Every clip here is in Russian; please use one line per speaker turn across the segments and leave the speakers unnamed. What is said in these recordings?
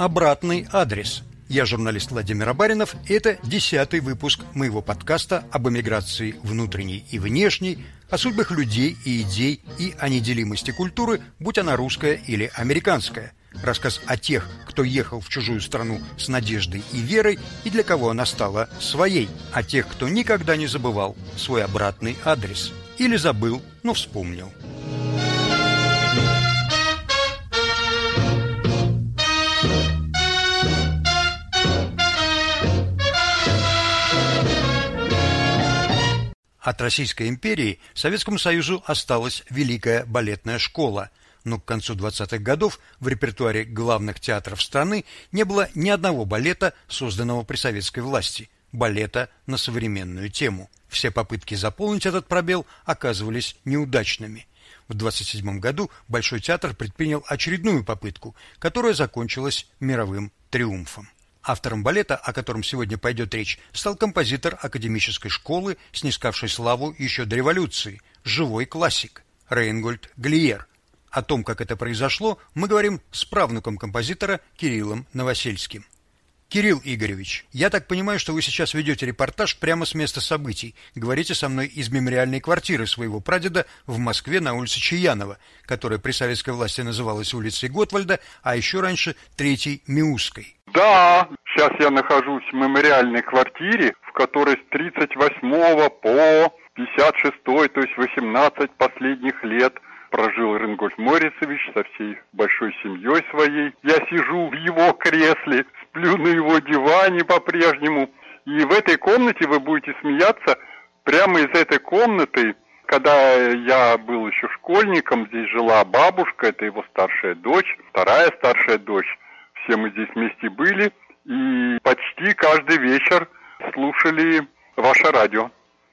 обратный адрес. Я журналист Владимир Абаринов, и это десятый выпуск моего подкаста об эмиграции внутренней и внешней, о судьбах людей и идей и о неделимости культуры, будь она русская или американская. Рассказ о тех, кто ехал в чужую страну с надеждой и верой, и для кого она стала своей, о тех, кто никогда не забывал свой обратный адрес. Или забыл, но вспомнил. От Российской империи Советскому Союзу осталась Великая балетная школа, но к концу 20-х годов в репертуаре главных театров страны не было ни одного балета, созданного при советской власти, балета на современную тему. Все попытки заполнить этот пробел оказывались неудачными. В 27 году Большой театр предпринял очередную попытку, которая закончилась мировым триумфом. Автором балета, о котором сегодня пойдет речь, стал композитор академической школы, снискавший славу еще до революции, живой классик Рейнгольд Глиер. О том, как это произошло, мы говорим с правнуком композитора Кириллом Новосельским. Кирилл Игоревич, я так понимаю, что вы сейчас ведете репортаж прямо с места событий. Говорите со мной из мемориальной квартиры своего прадеда в Москве на улице Чаянова, которая при советской власти называлась улицей Готвальда, а еще раньше Третьей Миусской.
Да, сейчас я нахожусь в мемориальной квартире, в которой с 38 по 56, то есть 18 последних лет – прожил Ренгольф Морисович со всей большой семьей своей. Я сижу в его кресле, сплю на его диване по-прежнему. И в этой комнате вы будете смеяться, прямо из этой комнаты, когда я был еще школьником, здесь жила бабушка, это его старшая дочь, вторая старшая дочь. Все мы здесь вместе были и почти каждый вечер слушали ваше радио.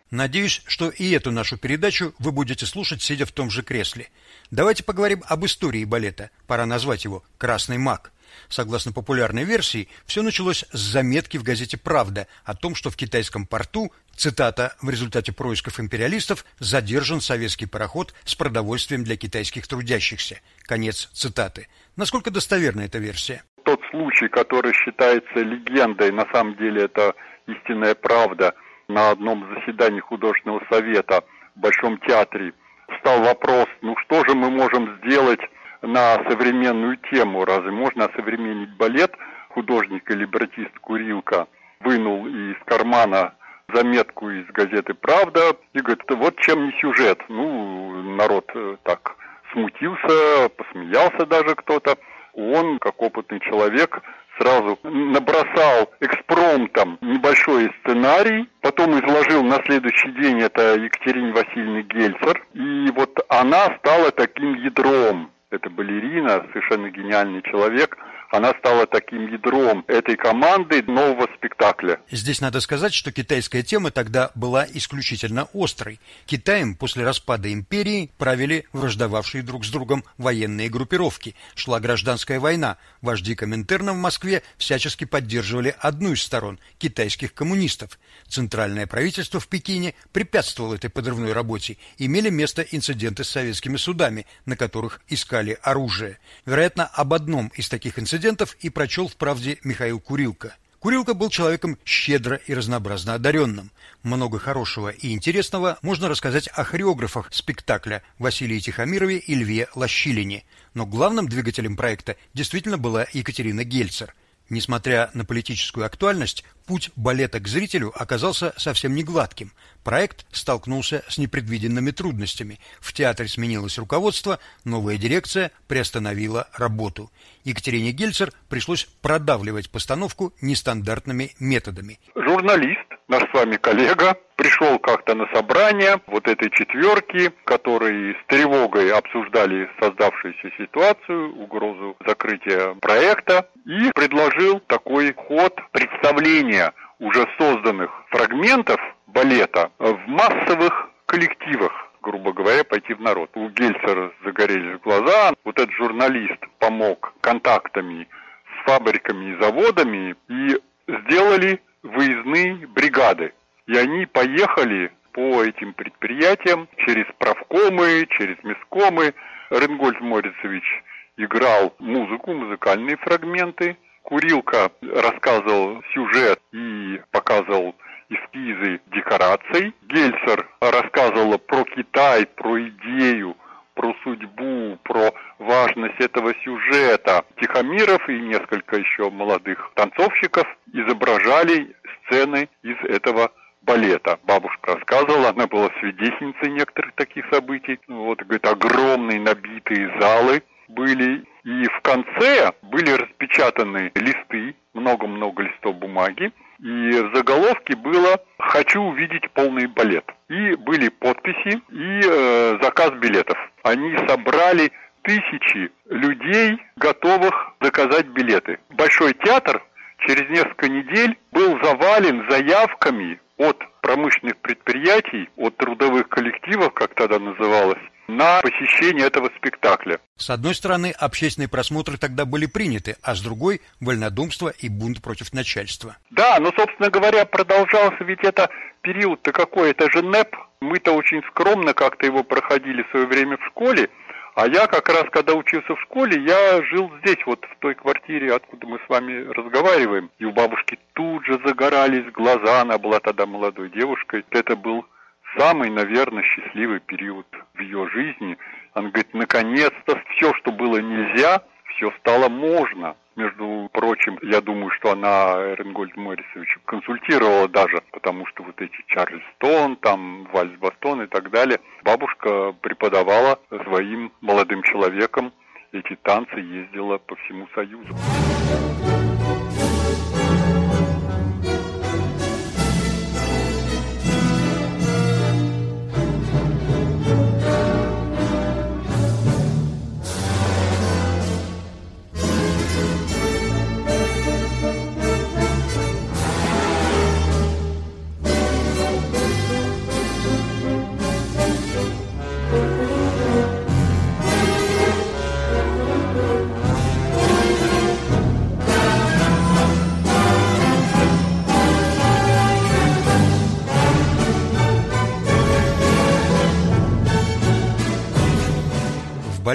Надеюсь, что и эту нашу передачу вы будете слушать, сидя в том же кресле. Давайте поговорим об истории балета. Пора назвать его «Красный маг». Согласно популярной версии, все началось с заметки в газете «Правда» о том, что в китайском порту, цитата, в результате происков империалистов задержан советский пароход с продовольствием для китайских трудящихся. Конец цитаты. Насколько достоверна эта версия?
Тот случай, который считается легендой, на самом деле это истинная правда – на одном заседании художественного совета в Большом театре стал вопрос, ну что же мы можем сделать на современную тему, разве можно осовременить балет? Художник и либретист Курилка вынул из кармана заметку из газеты «Правда» и говорит, вот чем не сюжет. Ну, народ э, так смутился, посмеялся даже кто-то. Он, как опытный человек, сразу набросал экспромтом небольшой сценарий, потом изложил на следующий день это Екатерине Васильевне Гельцер, и вот она стала таким ядром. Это балерина, совершенно гениальный человек – она стала таким ядром этой команды нового спектакля.
Здесь надо сказать, что китайская тема тогда была исключительно острой. Китаем после распада империи правили враждовавшие друг с другом военные группировки. Шла гражданская война. Вожди Коминтерна в Москве всячески поддерживали одну из сторон – китайских коммунистов. Центральное правительство в Пекине препятствовало этой подрывной работе. Имели место инциденты с советскими судами, на которых искали оружие. Вероятно, об одном из таких инцидентов инцидентов и прочел в «Правде» Михаил Курилка. Курилка был человеком щедро и разнообразно одаренным. Много хорошего и интересного можно рассказать о хореографах спектакля Василии Тихомирове и Льве Лощилине, но главным двигателем проекта действительно была Екатерина Гельцер – Несмотря на политическую актуальность, путь балета к зрителю оказался совсем не гладким. Проект столкнулся с непредвиденными трудностями. В театре сменилось руководство, новая дирекция приостановила работу. Екатерине Гельцер пришлось продавливать постановку нестандартными методами.
Журналист, наш с вами коллега, пришел как-то на собрание вот этой четверки, которые с тревогой обсуждали создавшуюся ситуацию, угрозу закрытия проекта, и предложил такой ход представления уже созданных фрагментов балета в массовых коллективах грубо говоря, пойти в народ. У Гельцера загорелись глаза. Вот этот журналист помог контактами с фабриками и заводами и сделали выездные бригады. И они поехали по этим предприятиям через правкомы, через мискомы. Ренгольд Морицевич играл музыку, музыкальные фрагменты. Курилка рассказывал сюжет и показывал эскизы декораций. Гельцер рассказывала про Китай, про идею, про судьбу, про важность этого сюжета. Тихомиров и несколько еще молодых танцовщиков изображали сцены из этого балета. Бабушка рассказывала, она была свидетельницей некоторых таких событий. Вот, говорит, огромные набитые залы были. И в конце были распечатаны листы, много-много листов бумаги, и в заголовке было «Хочу увидеть полный балет». И были подписи и э, заказ билетов. Они собрали тысячи людей, готовых заказать билеты. Большой театр через несколько недель был завален заявками от промышленных предприятий, от трудовых коллективов, как тогда называлось, на посещение этого спектакля.
С одной стороны, общественные просмотры тогда были приняты, а с другой – вольнодумство и бунт против начальства.
Да, но, собственно говоря, продолжался ведь это период-то какой, это же НЭП. Мы-то очень скромно как-то его проходили в свое время в школе, а я как раз, когда учился в школе, я жил здесь, вот в той квартире, откуда мы с вами разговариваем. И у бабушки тут же загорались глаза, она была тогда молодой девушкой. Это был самый, наверное, счастливый период в ее жизни. Она говорит, наконец-то все, что было нельзя, все стало можно. Между прочим, я думаю, что она Эренгольд Морисович консультировала даже, потому что вот эти Чарльстон, там Вальс-Бастон и так далее, бабушка преподавала своим молодым человекам эти танцы, ездила по всему Союзу.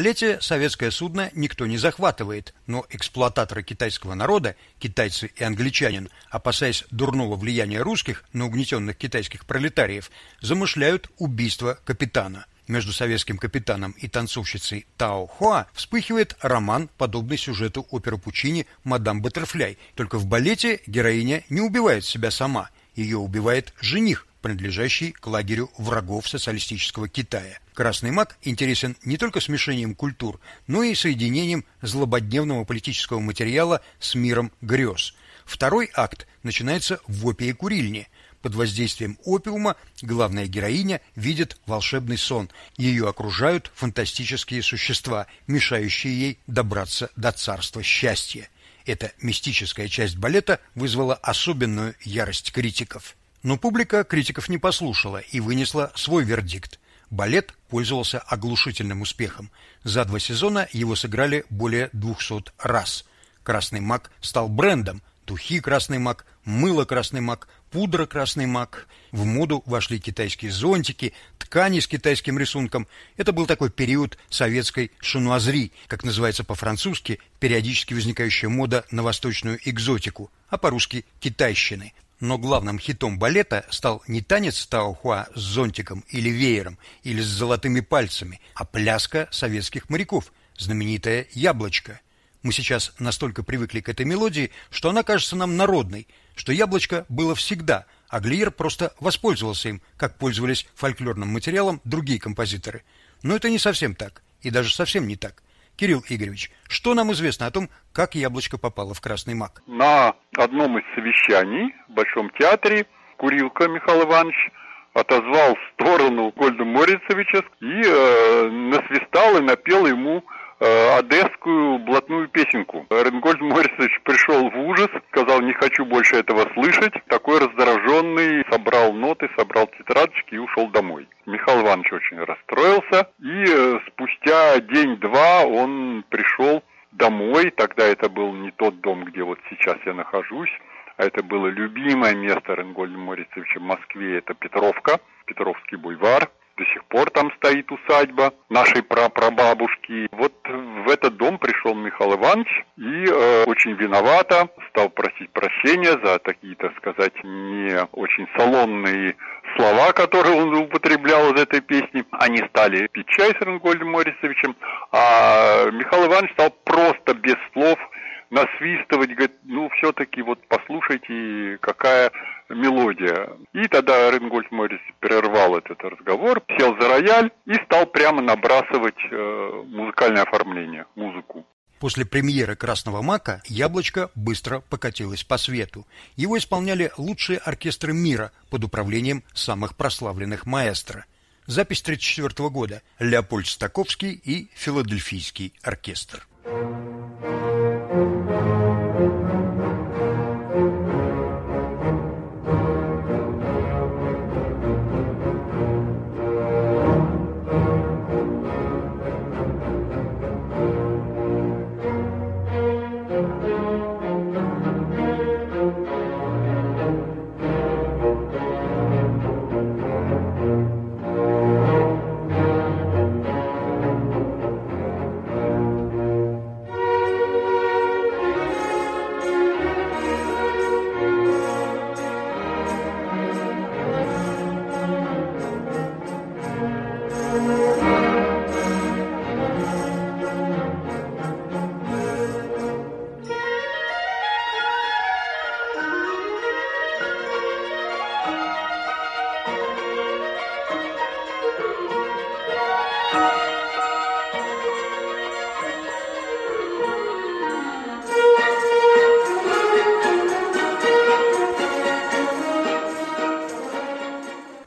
Балете советское судно никто не захватывает, но эксплуататоры китайского народа, китайцы и англичанин, опасаясь дурного влияния русских на угнетенных китайских пролетариев, замышляют убийство капитана. Между советским капитаном и танцовщицей Тао Хуа вспыхивает роман, подобный сюжету оперы Пучини «Мадам Баттерфляй». Только в балете героиня не убивает себя сама, ее убивает жених, принадлежащий к лагерю врагов социалистического Китая. Красный маг интересен не только смешением культур, но и соединением злободневного политического материала с миром грез. Второй акт начинается в опии курильне. Под воздействием опиума главная героиня видит волшебный сон. Ее окружают фантастические существа, мешающие ей добраться до царства счастья. Эта мистическая часть балета вызвала особенную ярость критиков. Но публика критиков не послушала и вынесла свой вердикт. Балет пользовался оглушительным успехом. За два сезона его сыграли более 200 раз. Красный мак стал брендом. Духи Красный мак, мыло Красный мак, пудра Красный мак. В моду вошли китайские зонтики, ткани с китайским рисунком. Это был такой период советской шануазри, как называется по-французски, периодически возникающая мода на восточную экзотику, а по-русски китайщины. Но главным хитом балета стал не танец Таохуа с зонтиком или веером, или с золотыми пальцами, а пляска советских моряков, знаменитая «Яблочко». Мы сейчас настолько привыкли к этой мелодии, что она кажется нам народной, что «Яблочко» было всегда, а Глиер просто воспользовался им, как пользовались фольклорным материалом другие композиторы. Но это не совсем так, и даже совсем не так. Кирилл Игоревич, что нам известно о том, как яблочко попало в Красный мак?
На одном из совещаний в Большом театре Курилка Михаил Иванович отозвал в сторону Гольда Морицевича и э, насвистал и напел ему Э, одесскую блатную песенку. Ренгольд Морисович пришел в ужас, сказал, не хочу больше этого слышать. Такой раздраженный собрал ноты, собрал тетрадочки и ушел домой. Михаил Иванович очень расстроился, и э, спустя день-два он пришел домой. Тогда это был не тот дом, где вот сейчас я нахожусь, а это было любимое место Ренгольда Морисовича в Москве, это Петровка, Петровский бульвар. До сих пор там стоит усадьба нашей прапрабабушки. Вот в этот дом пришел Михаил Иванович и э, очень виновато стал просить прощения за такие, так сказать, не очень салонные слова, которые он употреблял из этой песни. Они стали пить чай с Ренгольдом Морисовичем, а Михаил Иванович стал просто без слов насвистывать, говорит, ну, все-таки вот послушайте, какая мелодия. И тогда Ренгольд Моррис прервал этот разговор, сел за рояль и стал прямо набрасывать э, музыкальное оформление, музыку.
После премьеры «Красного мака» «Яблочко» быстро покатилось по свету. Его исполняли лучшие оркестры мира под управлением самых прославленных маэстро. Запись 1934 года. Леопольд Стаковский и Филадельфийский оркестр.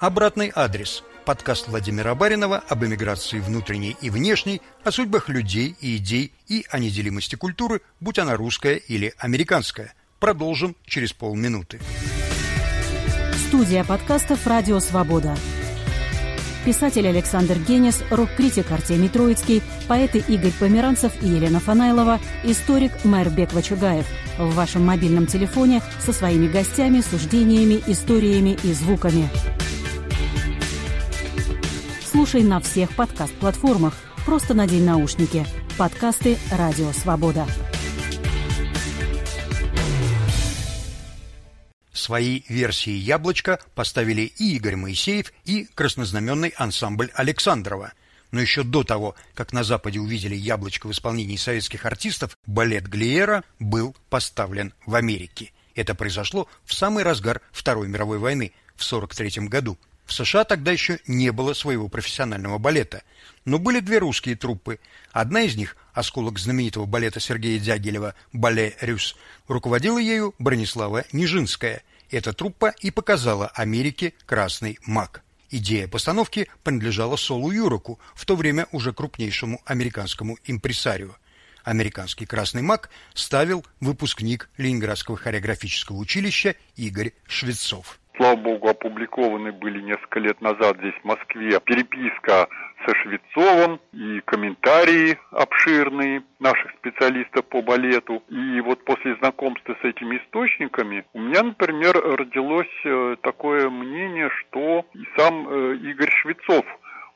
Обратный адрес. Подкаст Владимира Баринова об эмиграции внутренней и внешней, о судьбах людей и идей и о неделимости культуры, будь она русская или американская. Продолжим через полминуты.
Студия подкастов «Радио Свобода». Писатель Александр Генис, рок-критик Артемий Троицкий, поэты Игорь Померанцев и Елена Фанайлова, историк Майрбек Вачугаев. В вашем мобильном телефоне со своими гостями, суждениями, историями и звуками. Слушай на всех подкаст-платформах. Просто надень наушники. Подкасты «Радио Свобода».
Свои версии «Яблочко» поставили и Игорь Моисеев, и краснознаменный ансамбль Александрова. Но еще до того, как на Западе увидели «Яблочко» в исполнении советских артистов, балет Глиера был поставлен в Америке. Это произошло в самый разгар Второй мировой войны в 1943 году. В США тогда еще не было своего профессионального балета, но были две русские труппы. Одна из них, осколок знаменитого балета Сергея Дягилева «Бале Рюс», руководила ею Бронислава Нижинская. Эта труппа и показала Америке «Красный мак». Идея постановки принадлежала Солу Юроку, в то время уже крупнейшему американскому импресарио. Американский «Красный мак» ставил выпускник Ленинградского хореографического училища Игорь Швецов
слава богу, опубликованы были несколько лет назад здесь, в Москве, переписка со Швецовым и комментарии обширные наших специалистов по балету. И вот после знакомства с этими источниками у меня, например, родилось э, такое мнение, что и сам э, Игорь Швецов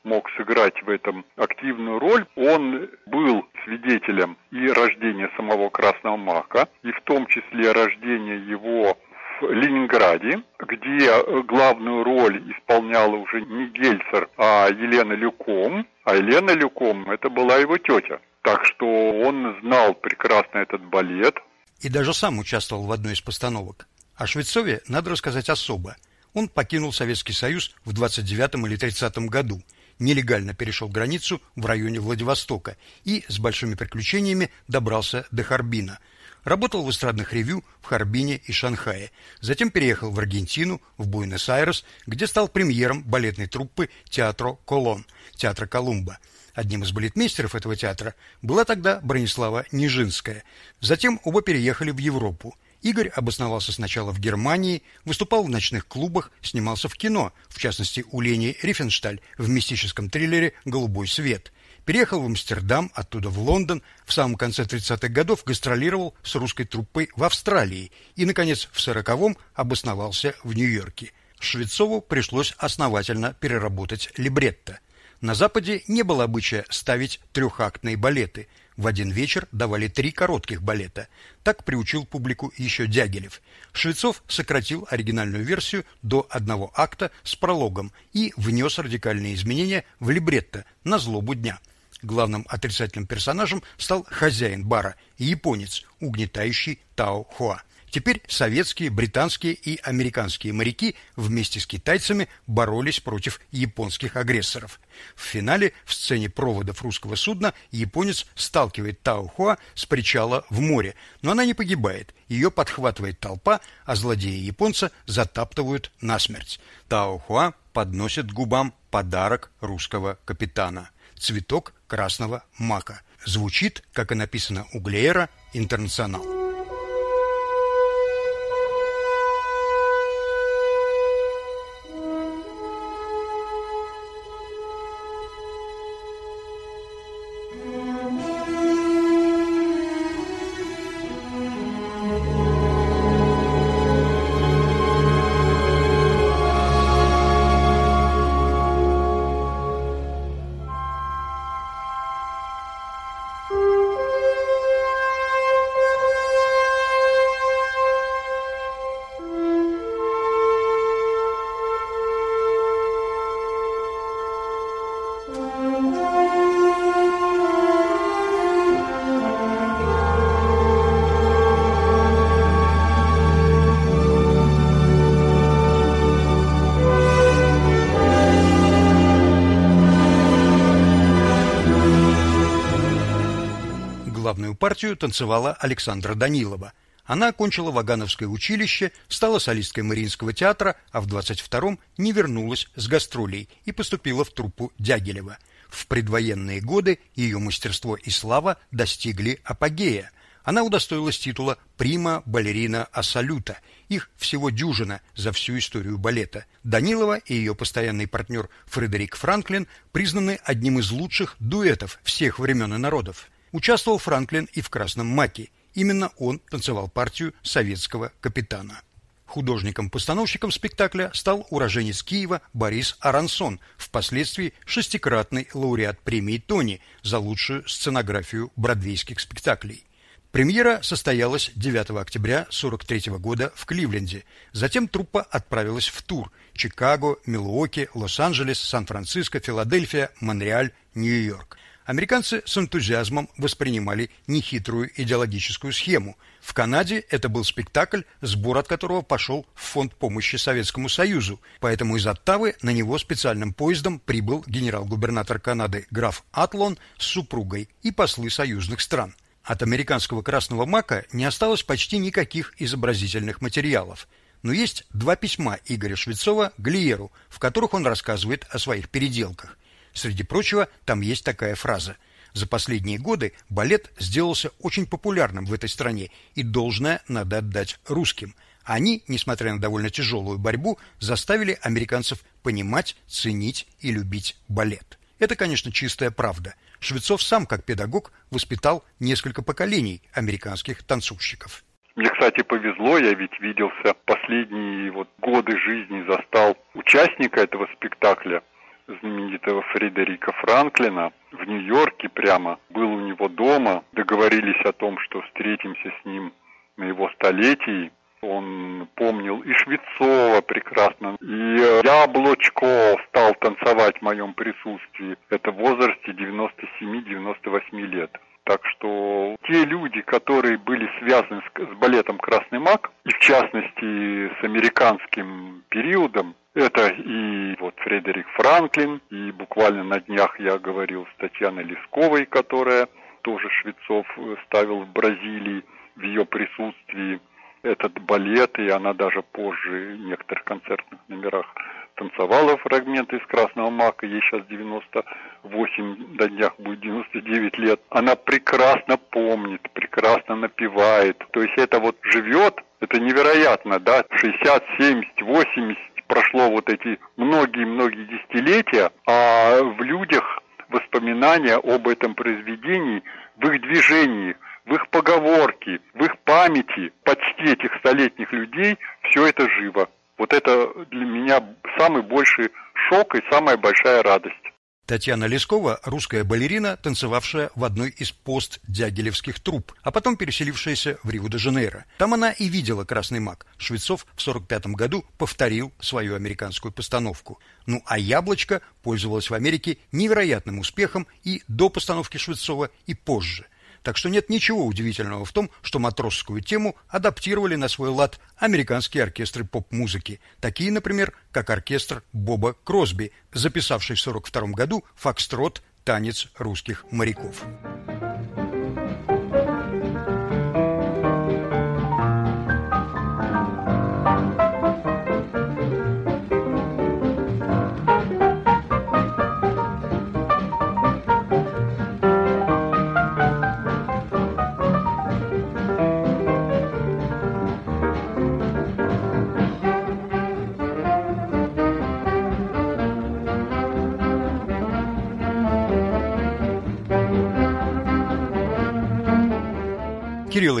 мог сыграть в этом активную роль. Он был свидетелем и рождения самого Красного Мака, и в том числе рождения его Ленинграде, где э, главную роль исполняла уже не Гельцер, а Елена Люком. А Елена Люком – это была его тетя. Так что он знал прекрасно этот балет.
И даже сам участвовал в одной из постановок. О Швецове надо рассказать особо. Он покинул Советский Союз в 29 или 30 году, нелегально перешел границу в районе Владивостока и с большими приключениями добрался до Харбина – Работал в эстрадных ревю в Харбине и Шанхае. Затем переехал в Аргентину, в Буэнос-Айрес, где стал премьером балетной труппы Театро Колон, театра Колумба. Одним из балетмейстеров этого театра была тогда Бронислава Нижинская. Затем оба переехали в Европу. Игорь обосновался сначала в Германии, выступал в ночных клубах, снимался в кино, в частности у Лени Рифеншталь в мистическом триллере «Голубой свет» переехал в Амстердам, оттуда в Лондон, в самом конце 30-х годов гастролировал с русской труппой в Австралии и, наконец, в 40-м обосновался в Нью-Йорке. Швецову пришлось основательно переработать либретто. На Западе не было обычая ставить трехактные балеты. В один вечер давали три коротких балета. Так приучил публику еще Дягилев. Швецов сократил оригинальную версию до одного акта с прологом и внес радикальные изменения в либретто на злобу дня. Главным отрицательным персонажем стал хозяин бара, японец, угнетающий Тао Хуа. Теперь советские, британские и американские моряки вместе с китайцами боролись против японских агрессоров. В финале в сцене проводов русского судна японец сталкивает Тао Хуа с причала в море, но она не погибает. Ее подхватывает толпа, а злодеи японца затаптывают насмерть. Тао Хуа подносит губам подарок русского капитана цветок красного мака. Звучит, как и написано у Глеера, «Интернационал». Партию танцевала Александра Данилова. Она окончила Вагановское училище, стала солисткой Мариинского театра, а в 22-м не вернулась с гастролей и поступила в труппу Дягилева. В предвоенные годы ее мастерство и слава достигли апогея. Она удостоилась титула прима балерина ассалюта. Их всего дюжина за всю историю балета. Данилова и ее постоянный партнер Фредерик Франклин признаны одним из лучших дуэтов всех времен и народов. Участвовал Франклин и в «Красном маке». Именно он танцевал партию советского капитана. Художником-постановщиком спектакля стал уроженец Киева Борис Арансон, впоследствии шестикратный лауреат премии Тони за лучшую сценографию бродвейских спектаклей. Премьера состоялась 9 октября 43 года в Кливленде. Затем труппа отправилась в тур: Чикаго, Милуоки, Лос-Анджелес, Сан-Франциско, Филадельфия, Монреаль, Нью-Йорк. Американцы с энтузиазмом воспринимали нехитрую идеологическую схему. В Канаде это был спектакль, сбор от которого пошел в фонд помощи Советскому Союзу, поэтому из Оттавы на него специальным поездом прибыл генерал-губернатор Канады граф Атлон с супругой и послы союзных стран. От американского красного мака не осталось почти никаких изобразительных материалов. Но есть два письма Игоря Швецова Глиеру, в которых он рассказывает о своих переделках. Среди прочего, там есть такая фраза: за последние годы балет сделался очень популярным в этой стране, и должное надо отдать русским. Они, несмотря на довольно тяжелую борьбу, заставили американцев понимать, ценить и любить балет. Это, конечно, чистая правда. Швецов сам, как педагог, воспитал несколько поколений американских танцовщиков.
Мне, кстати, повезло, я ведь виделся последние вот годы жизни, застал участника этого спектакля, знаменитого Фредерика Франклина в Нью-Йорке прямо, был у него дома, договорились о том, что встретимся с ним на его столетии. Он помнил и Швецова прекрасно, и Яблочко стал танцевать в моем присутствии. Это в возрасте 97-98 лет. Так что те люди, которые были связаны с, с балетом «Красный маг», и в частности с американским периодом, это и вот Фредерик Франклин, и буквально на днях я говорил с Татьяной Лесковой, которая тоже Швецов ставил в Бразилии в ее присутствии этот балет, и она даже позже в некоторых концертных номерах танцевала фрагменты из «Красного мака», ей сейчас 98, до днях будет 99 лет. Она прекрасно помнит, прекрасно напевает. То есть это вот живет, это невероятно, да, 60, 70, 80 прошло вот эти многие-многие десятилетия, а в людях воспоминания об этом произведении, в их движении, в их поговорке, в их памяти почти этих столетних людей все это живо. Вот это для меня самый больший шок и самая большая радость.
Татьяна Лескова – русская балерина, танцевавшая в одной из пост-дягилевских труп, а потом переселившаяся в Рио-де-Жанейро. Там она и видела «Красный маг». Швецов в 45 году повторил свою американскую постановку. Ну а «Яблочко» пользовалось в Америке невероятным успехом и до постановки Швецова, и позже – так что нет ничего удивительного в том, что матросскую тему адаптировали на свой лад американские оркестры поп-музыки, такие, например, как оркестр Боба Кросби, записавший в 1942 году «Фокстрот. Танец русских моряков».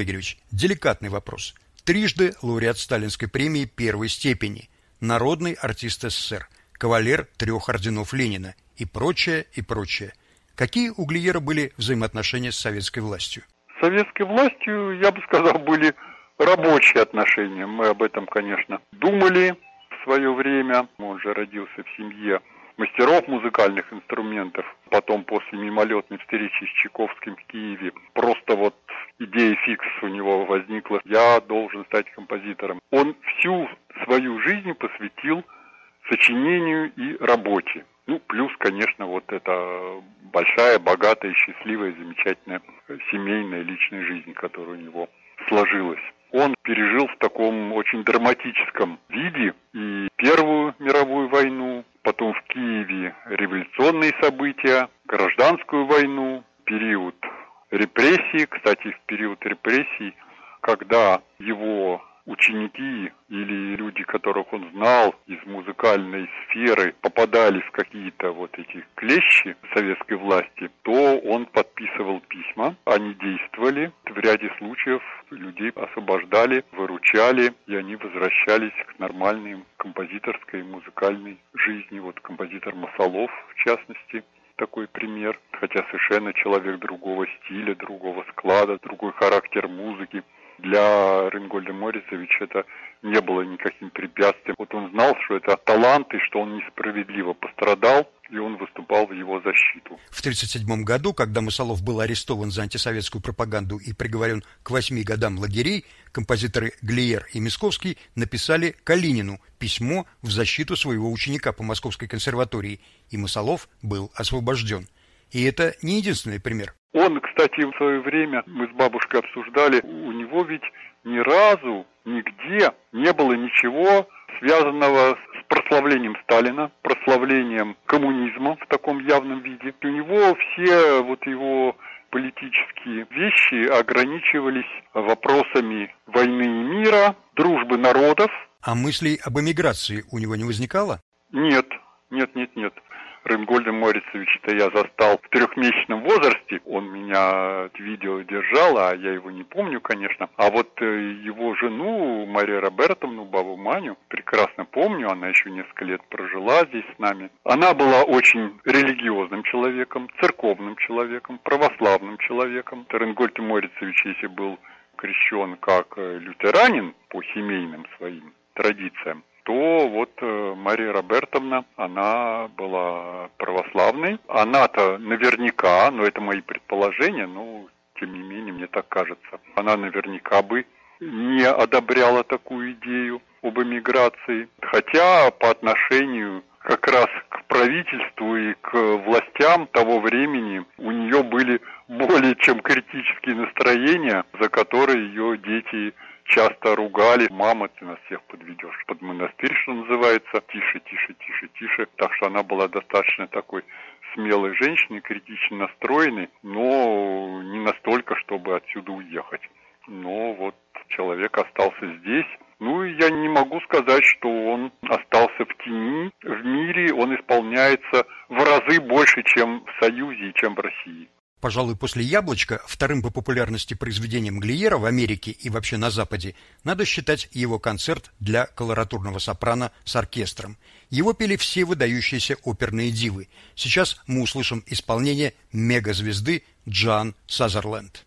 Игоревич, деликатный вопрос. Трижды лауреат Сталинской премии первой степени, народный артист СССР, кавалер трех орденов Ленина и прочее, и прочее. Какие у Глиера были взаимоотношения с советской властью?
С советской властью, я бы сказал, были рабочие отношения. Мы об этом, конечно, думали в свое время. Он же родился в семье мастеров музыкальных инструментов. Потом после мимолетной встречи с Чайковским в Киеве просто вот идея фикс у него возникла. Я должен стать композитором. Он всю свою жизнь посвятил сочинению и работе. Ну, плюс, конечно, вот эта большая, богатая, счастливая, замечательная семейная, личная жизнь, которая у него сложилась. Он пережил в таком очень драматическом виде и Первую мировую войну, потом в Киеве революционные события, гражданскую войну, период репрессий. Кстати, в период репрессий, когда его ученики или люди, которых он знал из музыкальной сферы, попадали в какие-то вот эти клещи советской власти, то он подписывал письма, они действовали. В ряде случаев людей освобождали, выручали, и они возвращались к нормальной композиторской музыкальной жизни. Вот композитор Масолов, в частности, такой пример, хотя совершенно человек другого стиля, другого склада, другой характер музыки для Ренгольда Морисовича это не было никаким препятствием. Вот он знал, что это талант и что он несправедливо пострадал, и он выступал в его защиту.
В 1937 году, когда Масолов был арестован за антисоветскую пропаганду и приговорен к восьми годам лагерей, композиторы Глиер и Мисковский написали Калинину письмо в защиту своего ученика по Московской консерватории, и Масолов был освобожден. И это не единственный пример.
Он, кстати, в свое время, мы с бабушкой обсуждали, у него ведь ни разу, нигде не было ничего связанного с прославлением Сталина, прославлением коммунизма в таком явном виде. У него все вот его политические вещи ограничивались вопросами войны и мира, дружбы народов.
А мыслей об эмиграции у него не возникало?
Нет, нет, нет, нет. Рынгольда Морицевича-то я застал в трехмесячном возрасте. Он меня видео держал, а я его не помню, конечно. А вот э, его жену, Марию Робертовну, бабу Маню, прекрасно помню. Она еще несколько лет прожила здесь с нами. Она была очень религиозным человеком, церковным человеком, православным человеком. Ренгольд Морицевич, если был крещен как э, лютеранин по семейным своим традициям, то вот э, Мария Робертовна, она была православной. Она-то наверняка, но это мои предположения, ну, тем не менее, мне так кажется, она наверняка бы не одобряла такую идею об эмиграции. Хотя по отношению как раз к правительству и к властям того времени у нее были более чем критические настроения, за которые ее дети часто ругали. Мама, ты нас всех подведешь под монастырь, что называется. Тише, тише, тише, тише. Так что она была достаточно такой смелой женщиной, критично настроенной, но не настолько, чтобы отсюда уехать. Но вот человек остался здесь. Ну, я не могу сказать, что он остался в тени. В мире он исполняется в разы больше, чем в Союзе и чем в России.
Пожалуй, после «Яблочка» вторым по популярности произведением Глиера в Америке и вообще на Западе надо считать его концерт для колоратурного сопрано с оркестром. Его пели все выдающиеся оперные дивы. Сейчас мы услышим исполнение мегазвезды Джан Сазерленд.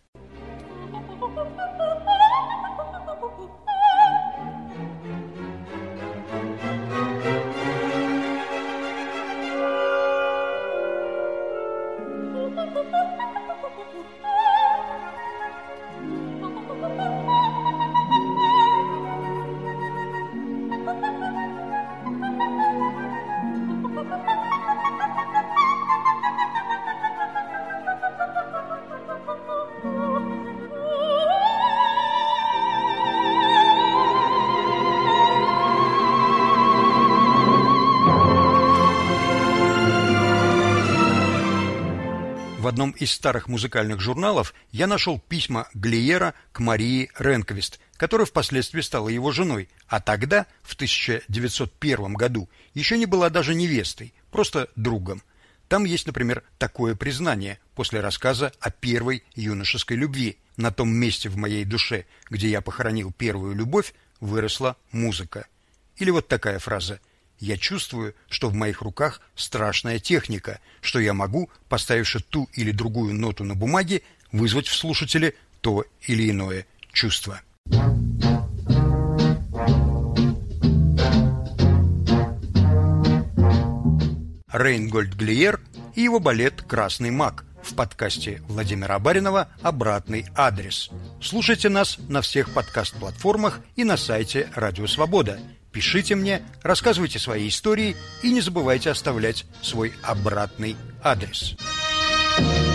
Из старых музыкальных журналов я нашел письма Глиера к Марии Ренквист, которая впоследствии стала его женой, а тогда, в 1901 году, еще не была даже невестой, просто другом. Там есть, например, такое признание после рассказа о первой юношеской любви. На том месте в моей душе, где я похоронил первую любовь, выросла музыка. Или вот такая фраза – я чувствую, что в моих руках страшная техника, что я могу, поставивши ту или другую ноту на бумаге, вызвать в слушателе то или иное чувство. Рейнгольд Глиер и его балет «Красный маг» в подкасте Владимира Баринова «Обратный адрес». Слушайте нас на всех подкаст-платформах и на сайте Радио Свобода – Пишите мне, рассказывайте свои истории и не забывайте оставлять свой обратный адрес. Thank you.